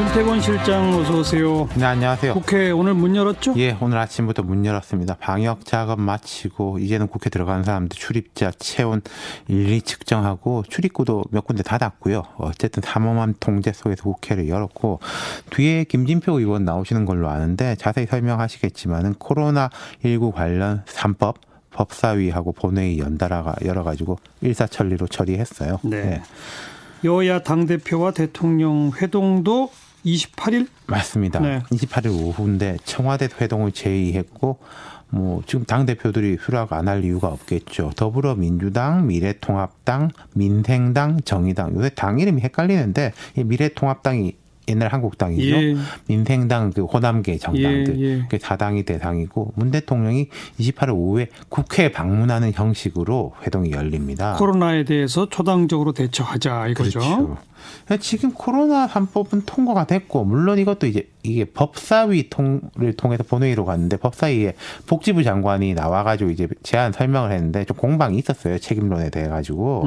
윤태권 실장 어서 오세요. 네, 안녕하세요. 국회 오늘 문 열었죠? 예, 오늘 아침부터 문 열었습니다. 방역 작업 마치고 이제는 국회 들어가는 사람들 출입자 체온 일일이 측정하고 출입구도 몇 군데 닫았고요. 어쨌든 삼엄한 통제 속에서 국회를 열었고 뒤에 김진표 의원 나오시는 걸로 아는데 자세히 설명하시겠지만은 코로나 19 관련 3법 법사위하고 본회의 연달아가 열어가지고 일사천리로 처리했어요. 네. 네. 여야 당 대표와 대통령 회동도 28일 맞습니다. 네. 28일 오후인데 청와대 회동을 제의했고 뭐 지금 당 대표들이 수락 안 할 이유가 없겠죠. 더불어민주당, 미래통합당, 민생당, 정의당 요새 당 이름이 헷갈리는데 이 미래통합당이 옛날 한국당이죠. 예. 민생당 그 호남계 정당들 예, 예. 그 사당이 대상이고 문 대통령이 28일 오후에 국회 방문하는 형식으로 회동이 열립니다. 코로나에 대해서 초당적으로 대처하자 이거죠. 그렇죠. 지금 코로나 3법은 통과가 됐고 물론 이것도 이제 이게 법사위 통을 통해서 본회의로 갔는데 법사위에 복지부 장관이 나와가지고 이제 제안 설명을 했는데 좀 공방이 있었어요 책임론에 대해 가지고.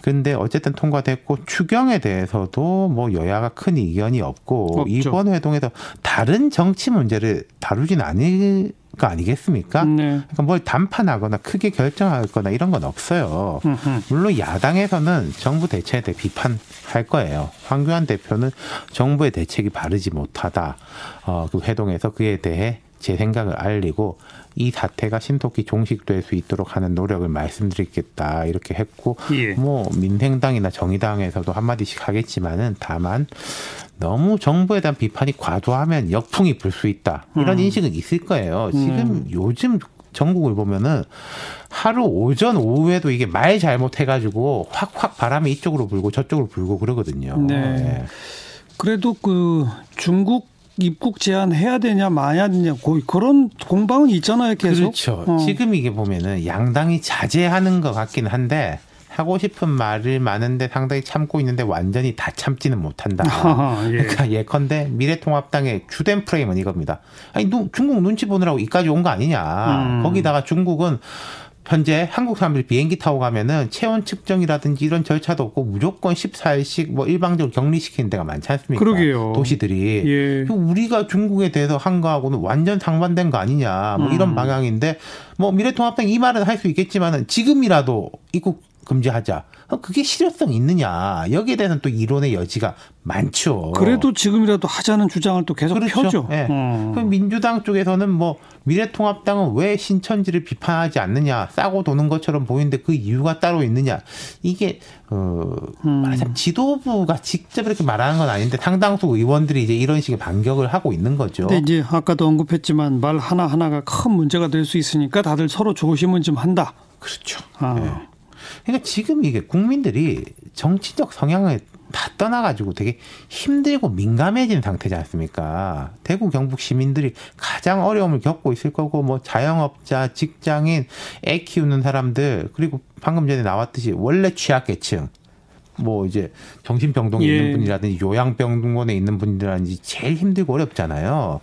근데 어쨌든 통과됐고 추경에 대해서도 뭐 여야가 큰 이견이 없고 없죠. 이번 회동에서 다른 정치 문제를 다루진 않을 거 아니겠습니까? 네. 그러니까 뭘 단판하거나 크게 결정하거나 이런 건 없어요. 음흠. 물론 야당에서는 정부 대책에 대해 비판할 거예요. 황교안 대표는 정부의 대책이 바르지 못하다. 어, 그 회동에서 그에 대해 제 생각을 알리고 이 사태가 신속히 종식될 수 있도록 하는 노력을 말씀드리겠다 이렇게 했고 예. 뭐 민생당이나 정의당에서도 한마디씩 하겠지만은 다만 너무 정부에 대한 비판이 과도하면 역풍이 불 수 있다 이런 음. 인식은 있을 거예요. 지금 음. 요즘 전국을 보면은 하루 오전 오후에도 이게 말 잘못해가지고 확확 바람이 이쪽으로 불고 저쪽으로 불고 그러거든요. 네. 네. 그래도 그 중국 입국 제한해야 되냐 마야 되냐 그런 공방은 있잖아요 계속. 그렇죠. 어. 지금 이게 보면은 양당이 자제하는 것 같기는 한데 하고 싶은 말을 많은데 상당히 참고 있는데 완전히 다 참지는 못한다. 아, 예. 그러니까 예컨대 미래통합당의 주된 프레임은 이겁니다. 아니 중국 눈치 보느라고 이까지 온 거 아니냐. 음. 거기다가 중국은 현재 한국 사람들이 비행기 타고 가면은 체온 측정이라든지 이런 절차도 없고 무조건 14일씩 뭐 일방적으로 격리시키는 데가 많지 않습니까? 그러게요. 도시들이. 예. 우리가 중국에 대해서 한 거하고는 완전 상반된 거 아니냐. 뭐 이런 음. 방향인데 뭐 미래통합당 이 말은 할 수 있겠지만은 지금이라도 입국 금지하자. 그게 실효성 있느냐. 여기에 대해서는 또 이론의 여지가 많죠. 그래도 지금이라도 하자는 주장을 또 계속 그렇죠. 펴죠. 네. 음. 그럼 민주당 쪽에서는 뭐 미래통합당은 왜 신천지를 비판하지 않느냐. 싸고 도는 것처럼 보이는데 그 이유가 따로 있느냐. 이게 어 음. 말하자면 지도부가 직접 이렇게 말하는 건 아닌데 상당수 의원들이 이제 이런 식의 반격을 하고 있는 거죠. 근데 이제 아까도 언급했지만 말 하나 하나가 큰 문제가 될 수 있으니까 다들 서로 조심은 좀 한다. 그렇죠. 아. 네. 그러니까 지금 이게 국민들이 정치적 성향을 다 떠나가지고 되게 힘들고 민감해진 상태지 않습니까? 대구 경북 시민들이 가장 어려움을 겪고 있을 거고, 뭐 자영업자, 직장인, 애 키우는 사람들, 그리고 방금 전에 나왔듯이 원래 취약계층, 뭐 이제 정신병동에 예. 있는 분이라든지 요양병원에 있는 분이라든지 제일 힘들고 어렵잖아요.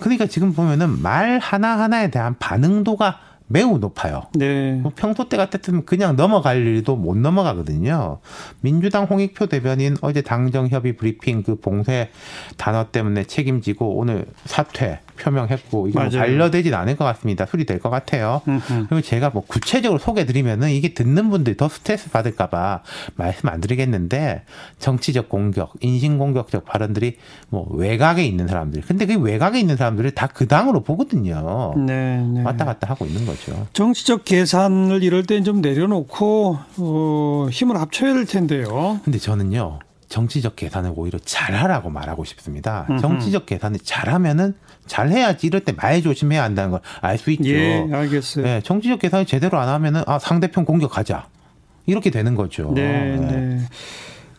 그러니까 지금 보면은 말 하나 하나에 대한 반응도가 매우 높아요. 네. 뭐 평소 때 같았으면 그냥 넘어갈 일도 못 넘어가거든요. 민주당 홍익표 대변인 어제 당정협의 브리핑 그 봉쇄 단어 때문에 책임지고 오늘 사퇴 표명했고 이게 뭐 반려되진 않을 것 같습니다. 수리될 것 같아요. 음흠. 그리고 제가 뭐 구체적으로 소개드리면은 이게 듣는 분들 더 스트레스 받을까봐 말씀 안 드리겠는데 정치적 공격, 인신 공격적 발언들이 뭐 외곽에 있는 사람들. 근데 그 외곽에 있는 사람들을 다 그 당으로 보거든요. 네, 네. 왔다 갔다 하고 있는 거 죠. 정치적 계산을 이럴 땐 좀 내려놓고 어, 힘을 합쳐야 될 텐데요. 근데 저는요. 정치적 계산을 오히려 잘하라고 말하고 싶습니다. 정치적 계산을 잘하면은 잘해야지 이럴 때 말 조심해야 한다는 걸 알 수 있죠. 예, 알겠어요. 네, 정치적 계산을 제대로 안 하면은 아 상대편 공격하자 이렇게 되는 거죠. 네. 네. 네.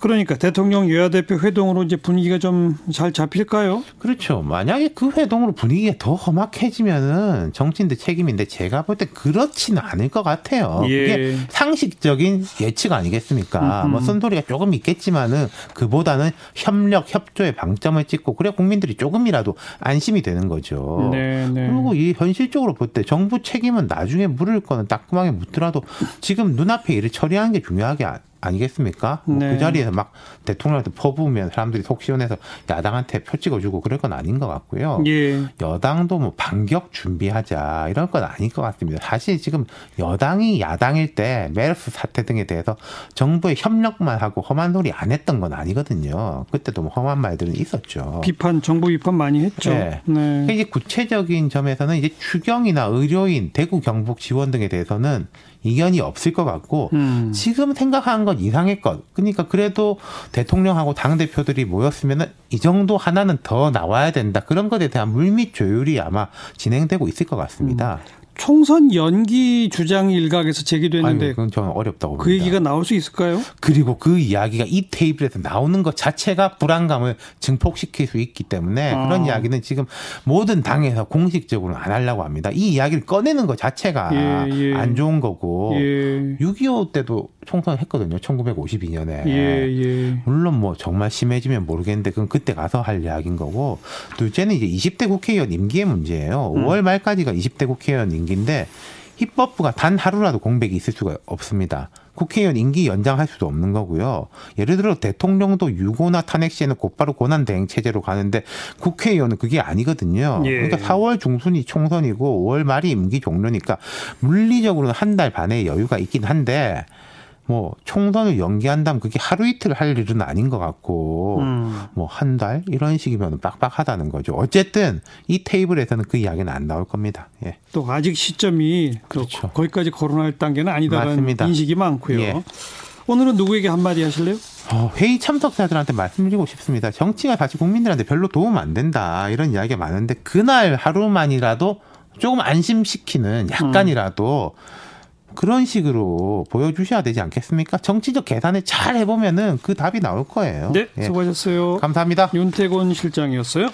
그러니까 대통령 여야 대표 회동으로 이제 분위기가 좀 잘 잡힐까요? 그렇죠. 만약에 그 회동으로 분위기가 더 험악해지면은 정치인들 책임인데 제가 볼 때 그렇지는 않을 것 같아요. 예. 이게 상식적인 예측 아니겠습니까? 음흠. 뭐 쓴소리가 조금 있겠지만은 그보다는 협력 협조의 방점을 찍고 그래 국민들이 조금이라도 안심이 되는 거죠. 네, 네. 그리고 이 현실적으로 볼 때 정부 책임은 나중에 물을 거는 따끔하게 묻더라도 지금 눈앞에 일을 처리하는 게 중요하게 아니겠습니까? 뭐 네. 그 자리에서 막 대통령한테 퍼부으면 사람들이 속 시원해서 야당한테 표 찍어주고 그럴 건 아닌 것 같고요. 예. 여당도 뭐 반격 준비하자 이런 건 아닐 것 같습니다. 사실 지금 여당이 야당일 때 메르스 사태 등에 대해서 정부에 협력만 하고 험한 소리 안 했던 건 아니거든요. 그때도 뭐 험한 말들은 있었죠. 비판 정부 비판 많이 했죠. 네. 네. 이제 구체적인 점에서는 이제 추경이나 의료인, 대구 경북 지원 등에 대해서는 이견이 없을 것 같고 음. 지금 생각한 건 이상의 것. 그러니까 그래도 대통령하고 당 대표들이 모였으면은 이 정도 하나는 더 나와야 된다. 그런 것에 대한 물밑 조율이 아마 진행되고 있을 것 같습니다. 총선 연기 주장이 일각에서 제기됐는데 그건 저는 어렵다고 그 봅니다. 얘기가 나올 수 있을까요? 그리고 그 이야기가 이 테이블에서 나오는 것 자체가 불안감을 증폭시킬 수 있기 때문에 아. 그런 이야기는 지금 모든 당에서 공식적으로 안 하려고 합니다. 이 이야기를 꺼내는 것 자체가 예, 예. 안 좋은 거고 예. 6.25 때도 총선 했거든요. 1952년에. 예, 예. 물론 뭐 정말 심해지면 모르겠는데 그건 그때 가서 할 이야기인 거고 둘째는 이제 20대 국회의원 임기의 문제예요. 음. 5월 말까지가 20대 국회의원 임기 인데 입법부가 단 하루라도 공백이 있을 수가 없습니다. 국회의원 임기 연장할 수도 없는 거고요. 예를 들어 대통령도 유고나 탄핵 시에는 곧바로 권한 대행 체제로 가는데 국회의원은 그게 아니거든요. 예. 그러니까 4월 중순이 총선이고 5월 말이 임기 종료니까 물리적으로는 한 달 반의 여유가 있긴 한데 뭐 총선을 연기한다면 그게 하루 이틀 할 일은 아닌 것 같고 음. 뭐한 달 이런 식이면 빡빡하다는 거죠. 어쨌든 이 테이블에서는 그 이야기는 안 나올 겁니다. 예. 또 아직 시점이 또 그렇죠. 거기까지 거론할 단계는 아니다라는 맞습니다. 인식이 많고요. 예. 오늘은 누구에게 한마디 하실래요? 어, 회의 참석자들한테 말씀드리고 싶습니다. 정치가 사실 국민들한테 별로 도움 안 된다 이런 이야기가 많은데 그날 하루만이라도 조금 안심시키는 약간이라도 그런 식으로 보여주셔야 되지 않겠습니까? 정치적 계산을 잘 해보면은 그 답이 나올 거예요. 네, 예. 수고하셨어요. 감사합니다. 윤태곤 실장이었어요.